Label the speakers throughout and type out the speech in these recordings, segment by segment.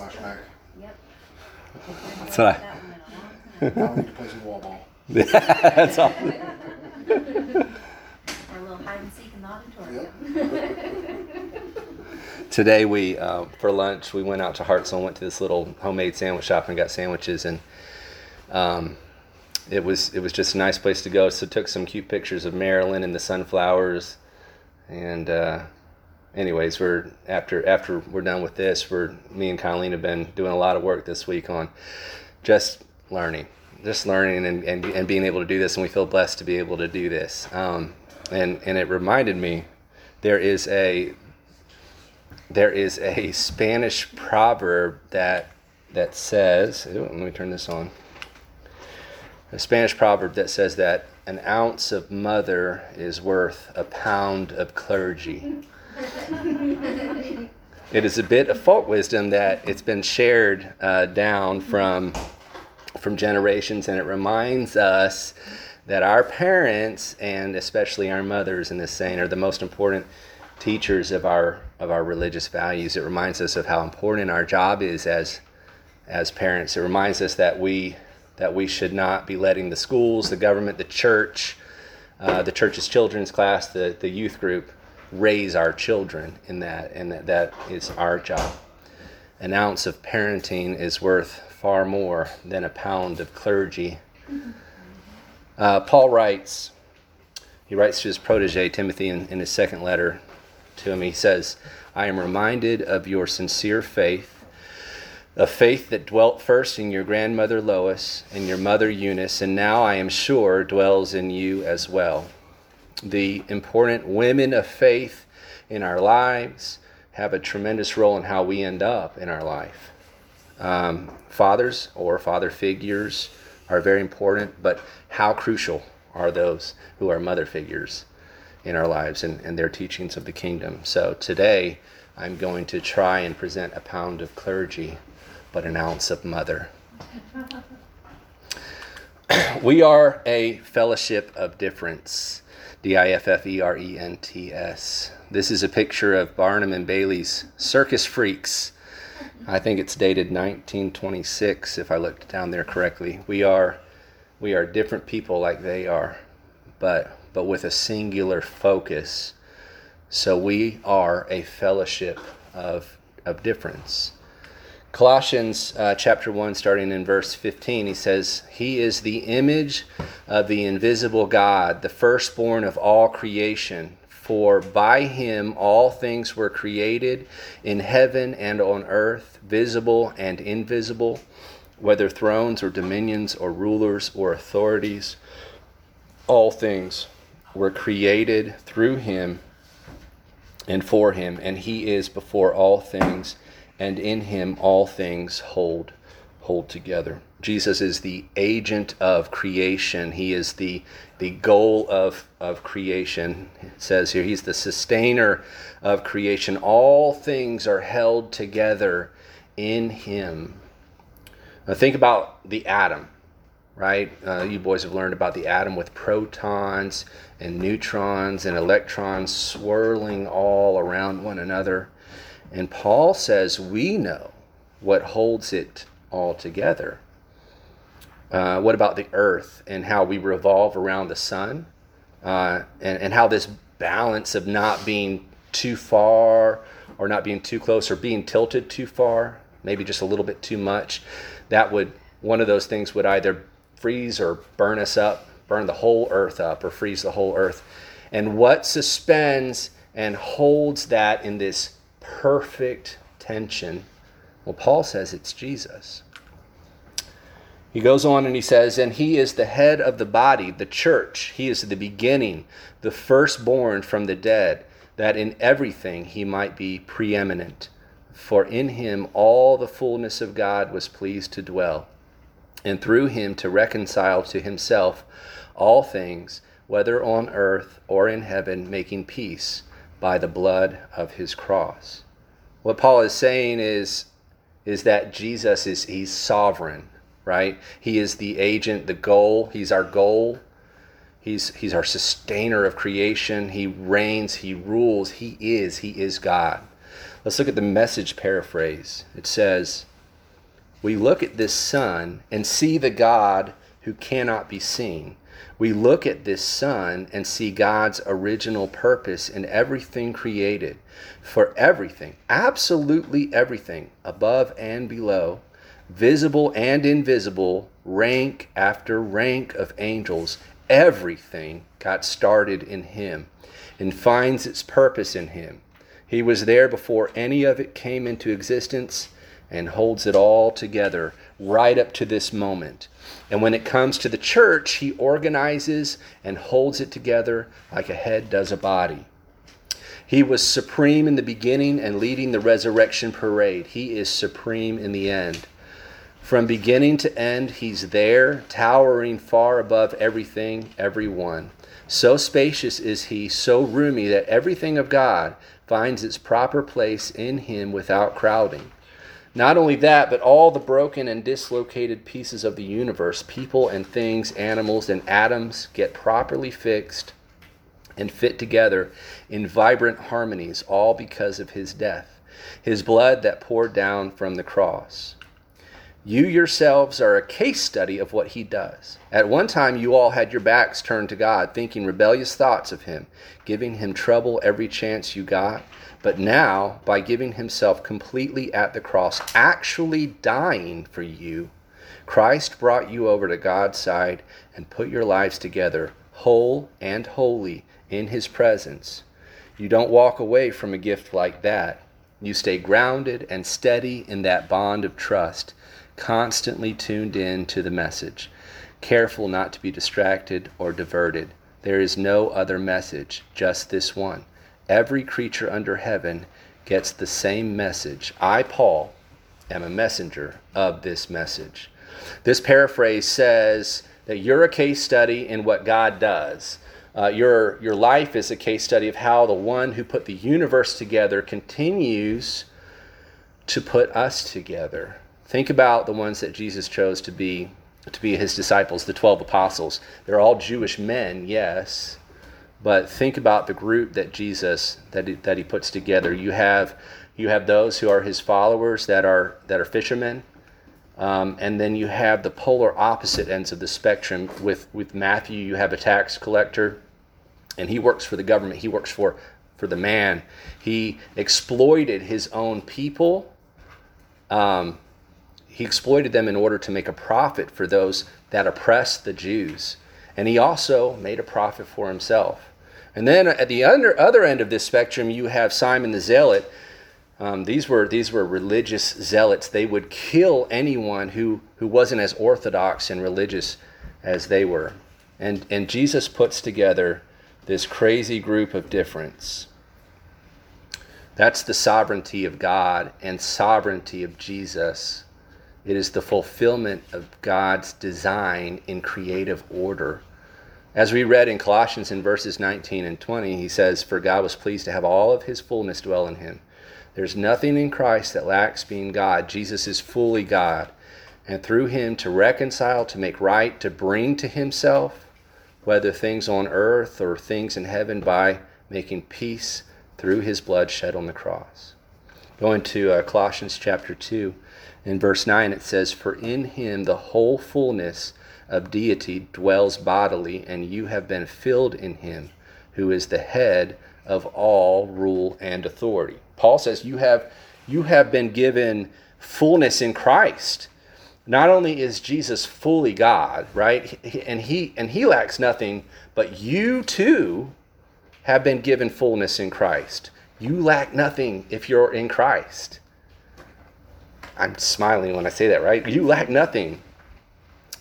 Speaker 1: flashback.
Speaker 2: Yep.
Speaker 3: That's what I-
Speaker 2: That one in a long time.
Speaker 1: Now we need to play some wall ball.
Speaker 3: That's all.
Speaker 2: Or a little hide and seek in the auditorium.
Speaker 3: Today we uh, for lunch we went out to Hartselle, went to this little homemade sandwich shop and got sandwiches, and um, it was it was just a nice place to go. So took some cute pictures of Maryland and the sunflowers, and uh, anyways, we're after after we're done with this, we're me and Colleen have been doing a lot of work this week on just learning, just learning and, and, and being able to do this, and we feel blessed to be able to do this. Um, and and it reminded me, there is a there is a Spanish proverb that that says, ooh, let me turn this on. A Spanish proverb that says that an ounce of mother is worth a pound of clergy. It is a bit of folk wisdom that it's been shared uh, down from from generations, and it reminds us that our parents and especially our mothers in this saying are the most important teachers of our of our religious values. It reminds us of how important our job is as as parents. It reminds us that we that we should not be letting the schools, the government, the church, uh, the church's children's class, the, the youth group raise our children in that, and that, that is our job. An ounce of parenting is worth far more than a pound of clergy. Uh, Paul writes, he writes to his protege Timothy in, in his second letter to him. He says, I am reminded of your sincere faith a faith that dwelt first in your grandmother Lois and your mother Eunice, and now I am sure dwells in you as well. The important women of faith in our lives have a tremendous role in how we end up in our life. Um, fathers or father figures are very important, but how crucial are those who are mother figures in our lives and, and their teachings of the kingdom? So today, I'm going to try and present a pound of clergy but an ounce of mother. we are a fellowship of difference. D I F F E R E N T S. This is a picture of Barnum and Bailey's Circus Freaks. I think it's dated 1926 if I looked down there correctly. We are we are different people like they are, but but with a singular focus. So we are a fellowship of of difference. Colossians uh, chapter 1, starting in verse 15, he says, He is the image of the invisible God, the firstborn of all creation. For by him all things were created in heaven and on earth, visible and invisible, whether thrones or dominions or rulers or authorities. All things were created through him and for him, and he is before all things and in him all things hold hold together. Jesus is the agent of creation. He is the the goal of of creation. It says here he's the sustainer of creation. All things are held together in him. Now think about the atom, right? Uh, you boys have learned about the atom with protons and neutrons and electrons swirling all around one another. And Paul says we know what holds it all together. Uh, what about the earth and how we revolve around the sun? Uh, and, and how this balance of not being too far or not being too close or being tilted too far, maybe just a little bit too much, that would, one of those things would either freeze or burn us up, burn the whole earth up, or freeze the whole earth. And what suspends and holds that in this perfect tension? Well, Paul says it's Jesus. He goes on and he says, And he is the head of the body, the church. He is the beginning, the firstborn from the dead, that in everything he might be preeminent. For in him all the fullness of God was pleased to dwell, and through him to reconcile to himself all things, whether on earth or in heaven, making peace by the blood of his cross. What Paul is saying is, is that Jesus is he's sovereign, right? He is the agent, the goal. He's our goal. He's he's our sustainer of creation. He reigns, he rules, he is, he is God. Let's look at the message paraphrase. It says, We look at this son and see the God who cannot be seen. We look at this son and see God's original purpose in everything created. For everything, absolutely everything, above and below, visible and invisible, rank after rank of angels, everything got started in Him and finds its purpose in Him. He was there before any of it came into existence and holds it all together right up to this moment. And when it comes to the church, He organizes and holds it together like a head does a body. He was supreme in the beginning and leading the resurrection parade. He is supreme in the end. From beginning to end, He's there, towering far above everything, everyone. So spacious is He, so roomy that everything of God finds its proper place in Him without crowding. Not only that, but all the broken and dislocated pieces of the universe, people and things, animals and atoms, get properly fixed and fit together in vibrant harmonies, all because of his death, his blood that poured down from the cross. You yourselves are a case study of what he does. At one time, you all had your backs turned to God, thinking rebellious thoughts of him, giving him trouble every chance you got. But now, by giving himself completely at the cross, actually dying for you, Christ brought you over to God's side and put your lives together, whole and holy, in his presence. You don't walk away from a gift like that. You stay grounded and steady in that bond of trust constantly tuned in to the message, careful not to be distracted or diverted. There is no other message, just this one. Every creature under heaven gets the same message. I, Paul, am a messenger of this message. This paraphrase says that you're a case study in what God does. Uh, your, your life is a case study of how the one who put the universe together continues to put us together. Think about the ones that Jesus chose to be to be his disciples, the 12 apostles. They're all Jewish men, yes, but think about the group that Jesus that he, that he puts together. You have you have those who are his followers that are that are fishermen. Um, and then you have the polar opposite ends of the spectrum. With with Matthew, you have a tax collector, and he works for the government. He works for for the man. He exploited his own people. Um, he exploited them in order to make a profit for those that oppressed the Jews. And he also made a profit for himself. And then at the under, other end of this spectrum, you have Simon the Zealot. Um, these were these were religious zealots. They would kill anyone who, who wasn't as orthodox and religious as they were. And, and Jesus puts together this crazy group of difference. That's the sovereignty of God and sovereignty of Jesus. It is the fulfillment of God's design in creative order. As we read in Colossians in verses 19 and 20, he says, For God was pleased to have all of his fullness dwell in him. There's nothing in Christ that lacks being God. Jesus is fully God. And through him to reconcile, to make right, to bring to himself, whether things on earth or things in heaven, by making peace through his blood shed on the cross. Going to uh, Colossians chapter 2. In verse 9, it says, For in him the whole fullness of deity dwells bodily, and you have been filled in him, who is the head of all rule and authority. Paul says, You have, you have been given fullness in Christ. Not only is Jesus fully God, right? And he and he lacks nothing, but you too have been given fullness in Christ. You lack nothing if you're in Christ. I'm smiling when I say that, right? You lack nothing.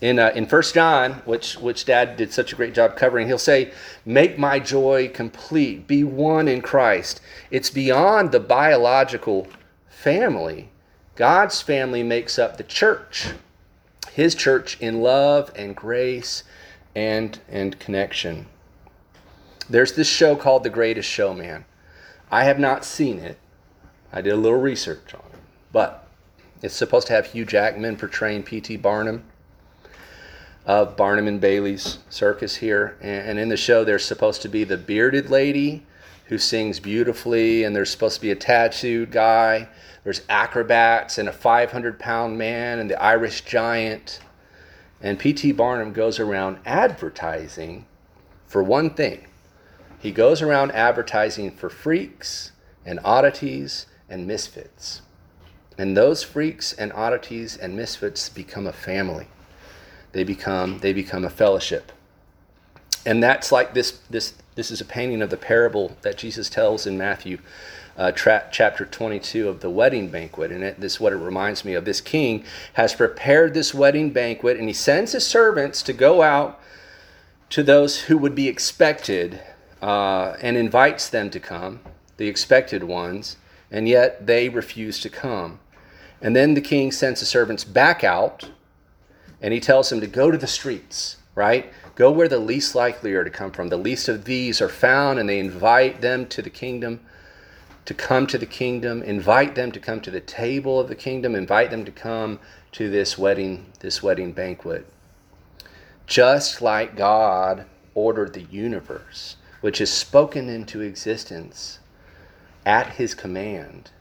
Speaker 3: In uh, in First John, which which Dad did such a great job covering, he'll say, "Make my joy complete. Be one in Christ." It's beyond the biological family. God's family makes up the church. His church in love and grace and and connection. There's this show called The Greatest Showman. I have not seen it. I did a little research on it, but it's supposed to have Hugh Jackman portraying P.T. Barnum of Barnum and Bailey's circus here. And, in the show, there's supposed to be the bearded lady who sings beautifully, and there's supposed to be a tattooed guy. There's acrobats and a 500 pound man and the Irish giant. And P.T. Barnum goes around advertising for one thing. He goes around advertising for freaks and oddities and misfits. And those freaks and oddities and misfits become a family. They become they become a fellowship. And that's like this this this is a painting of the parable that Jesus tells in Matthew uh, tra- chapter 22 of the wedding banquet. And it, this is what it reminds me of. This king has prepared this wedding banquet, and he sends his servants to go out to those who would be expected uh, and invites them to come, the expected ones, and yet they refuse to come. And then the king sends the servants back out, and he tells them to go to the streets, right? Go where the least likely are to come from. The least of these are found, and they invite them to the kingdom, to come to the kingdom, invite them to come to the table of the kingdom, invite them to come to this wedding, this wedding banquet. Just like God ordered the universe, which is spoken into existence at his command.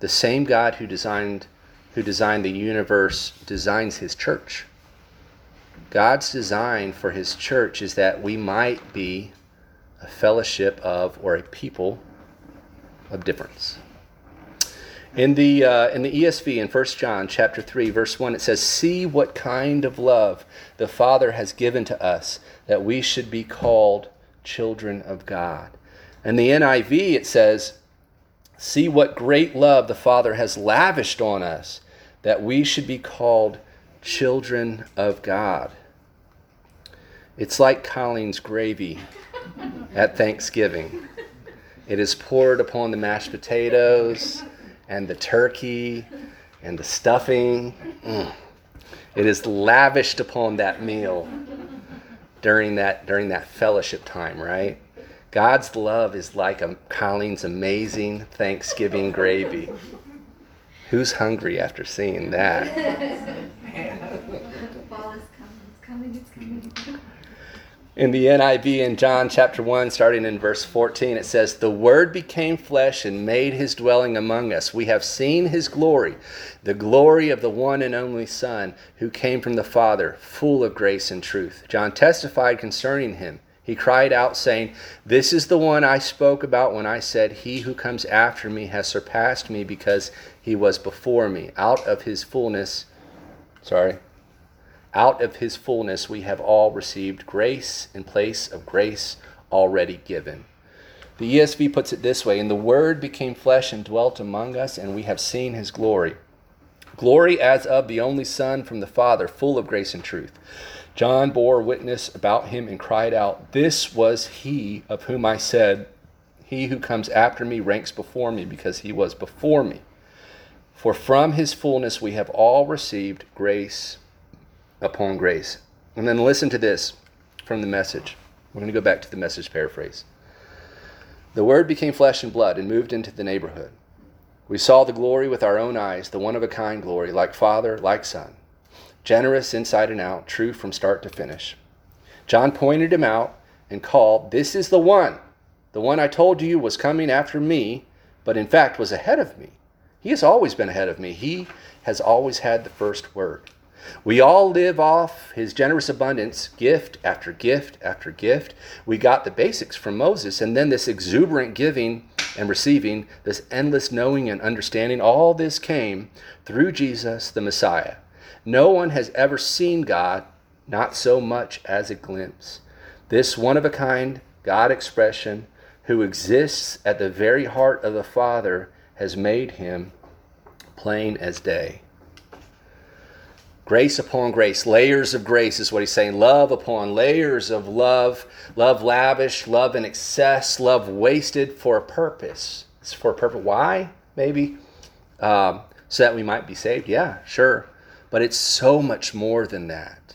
Speaker 3: The same God who designed who designed the universe designs his church. God's design for his church is that we might be a fellowship of or a people of difference. In the, uh, in the ESV in 1 John chapter 3 verse 1 it says see what kind of love the Father has given to us that we should be called children of God. In the NIV it says see what great love the Father has lavished on us that we should be called children of God. It's like Colleen's gravy at Thanksgiving. It is poured upon the mashed potatoes and the turkey and the stuffing. Mm. It is lavished upon that meal during that during that fellowship time, right? God's love is like a, Colleen's amazing Thanksgiving gravy. Who's hungry after seeing that?
Speaker 2: Fall is coming, it's coming, it's coming.
Speaker 3: In the NIV in John chapter 1, starting in verse 14, it says, The Word became flesh and made his dwelling among us. We have seen his glory, the glory of the one and only Son, who came from the Father, full of grace and truth. John testified concerning him. He cried out, saying, This is the one I spoke about when I said, He who comes after me has surpassed me because he was before me. Out of his fullness, sorry, out of his fullness we have all received grace in place of grace already given. The ESV puts it this way And the Word became flesh and dwelt among us, and we have seen his glory. Glory as of the only Son from the Father, full of grace and truth. John bore witness about him and cried out, This was he of whom I said, He who comes after me ranks before me, because he was before me. For from his fullness we have all received grace upon grace. And then listen to this from the message. We're going to go back to the message paraphrase. The Word became flesh and blood and moved into the neighborhood. We saw the glory with our own eyes, the one of a kind glory, like Father, like Son, generous inside and out, true from start to finish. John pointed him out and called, This is the one, the one I told you was coming after me, but in fact was ahead of me. He has always been ahead of me. He has always had the first word. We all live off his generous abundance, gift after gift after gift. We got the basics from Moses, and then this exuberant giving and receiving, this endless knowing and understanding, all this came through Jesus the Messiah. No one has ever seen God, not so much as a glimpse. This one of a kind God expression, who exists at the very heart of the Father, has made him plain as day. Grace upon grace, layers of grace is what he's saying. Love upon layers of love, love lavish, love in excess, love wasted for a purpose. It's for a purpose. Why? Maybe um, so that we might be saved. Yeah, sure, but it's so much more than that.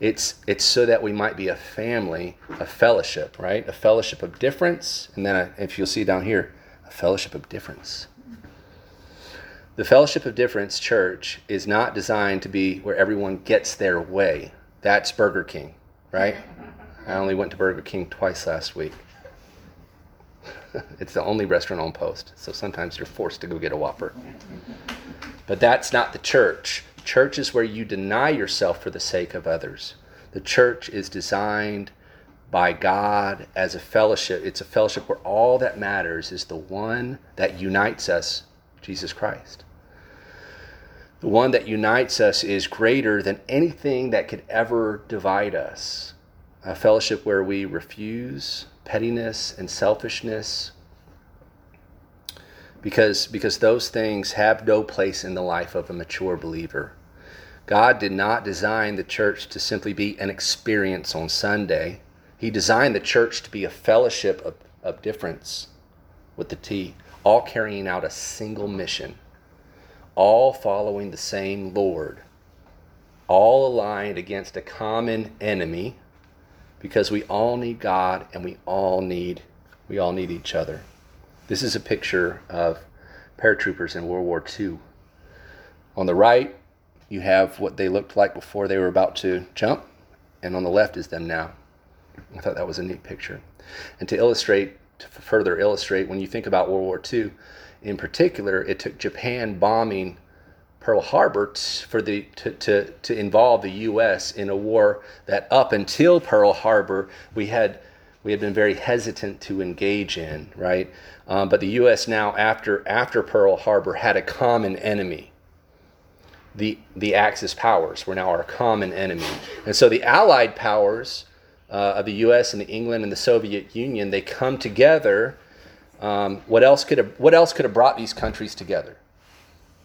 Speaker 3: It's it's so that we might be a family, a fellowship, right? A fellowship of difference, and then a, if you'll see down here, a fellowship of difference. The Fellowship of Difference Church is not designed to be where everyone gets their way. That's Burger King, right? I only went to Burger King twice last week. it's the only restaurant on post. So sometimes you're forced to go get a Whopper. But that's not the church. Church is where you deny yourself for the sake of others. The church is designed by God as a fellowship. It's a fellowship where all that matters is the one that unites us, Jesus Christ. The one that unites us is greater than anything that could ever divide us. A fellowship where we refuse pettiness and selfishness because, because those things have no place in the life of a mature believer. God did not design the church to simply be an experience on Sunday. He designed the church to be a fellowship of, of difference with the T, all carrying out a single mission, all following the same Lord, all aligned against a common enemy because we all need God and we all need we all need each other. This is a picture of paratroopers in World War II. On the right, you have what they looked like before they were about to jump, and on the left is them now. I thought that was a neat picture. And to illustrate, to further illustrate, when you think about World War II, in particular, it took Japan bombing Pearl Harbor t- for the to, to, to involve the U.S. in a war that up until Pearl Harbor we had we had been very hesitant to engage in, right? Um, but the U.S. now after after Pearl Harbor had a common enemy. The the Axis powers were now our common enemy, and so the Allied powers uh, of the U.S. and the England and the Soviet Union they come together. Um, what else could have what else could have brought these countries together?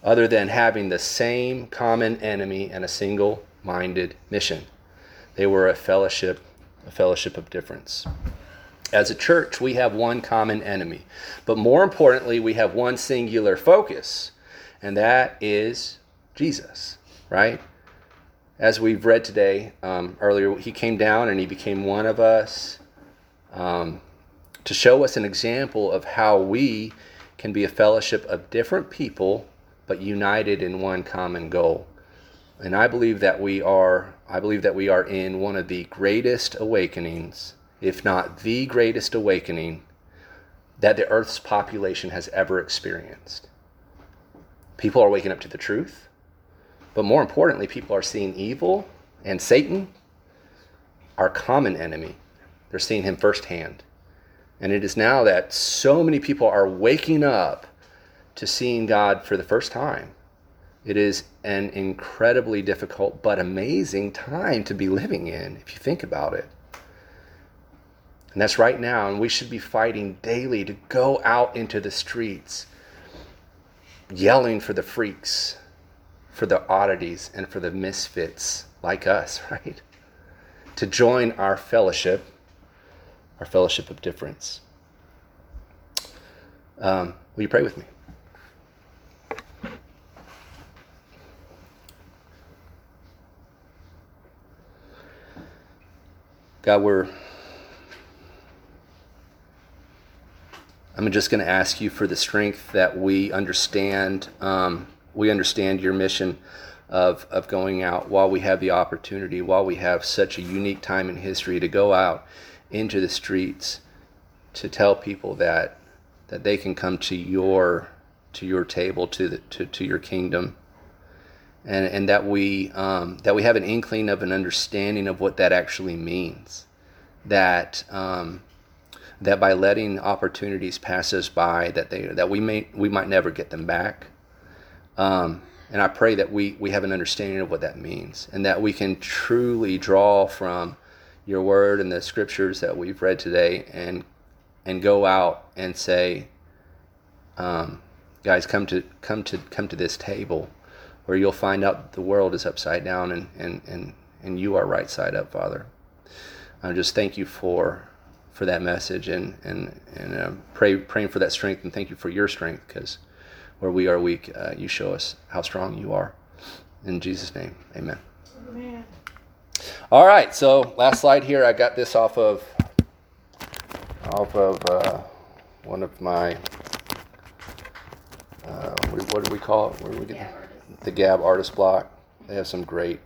Speaker 3: other than having the same common enemy and a single minded mission. They were a fellowship, a fellowship of difference. As a church, we have one common enemy, but more importantly, we have one singular focus, and that is Jesus, right? As we've read today um, earlier, he came down and he became one of us um, to show us an example of how we can be a fellowship of different people but united in one common goal. And I believe that we are I believe that we are in one of the greatest awakenings, if not the greatest awakening that the earth's population has ever experienced. People are waking up to the truth, but more importantly, people are seeing evil and Satan, our common enemy. They're seeing him firsthand. And it is now that so many people are waking up to seeing God for the first time. It is an incredibly difficult but amazing time to be living in, if you think about it. And that's right now, and we should be fighting daily to go out into the streets, yelling for the freaks, for the oddities, and for the misfits like us, right? To join our fellowship, our fellowship of difference. Um, will you pray with me? God, we're. I'm just going to ask you for the strength that we understand. Um, we understand your mission of of going out while we have the opportunity, while we have such a unique time in history to go out into the streets to tell people that that they can come to your to your table to the to, to your kingdom and, and that we um, that we have an inkling of an understanding of what that actually means. That um, that by letting opportunities pass us by, that they that we may we might never get them back. Um, and I pray that we we have an understanding of what that means, and that we can truly draw from your word and the scriptures that we've read today, and and go out and say, um, guys, come to come to come to this table where you'll find out the world is upside down and, and, and, and you are right side up, Father. I just thank you for for that message and and and uh, pray praying for that strength and thank you for your strength because where we are weak, uh, you show us how strong you are. In Jesus' name, Amen. Amen. All right, so last slide here. I got this off of off of uh, one of my uh, what, do we call it? Where we get? the Gab artist block. They have some great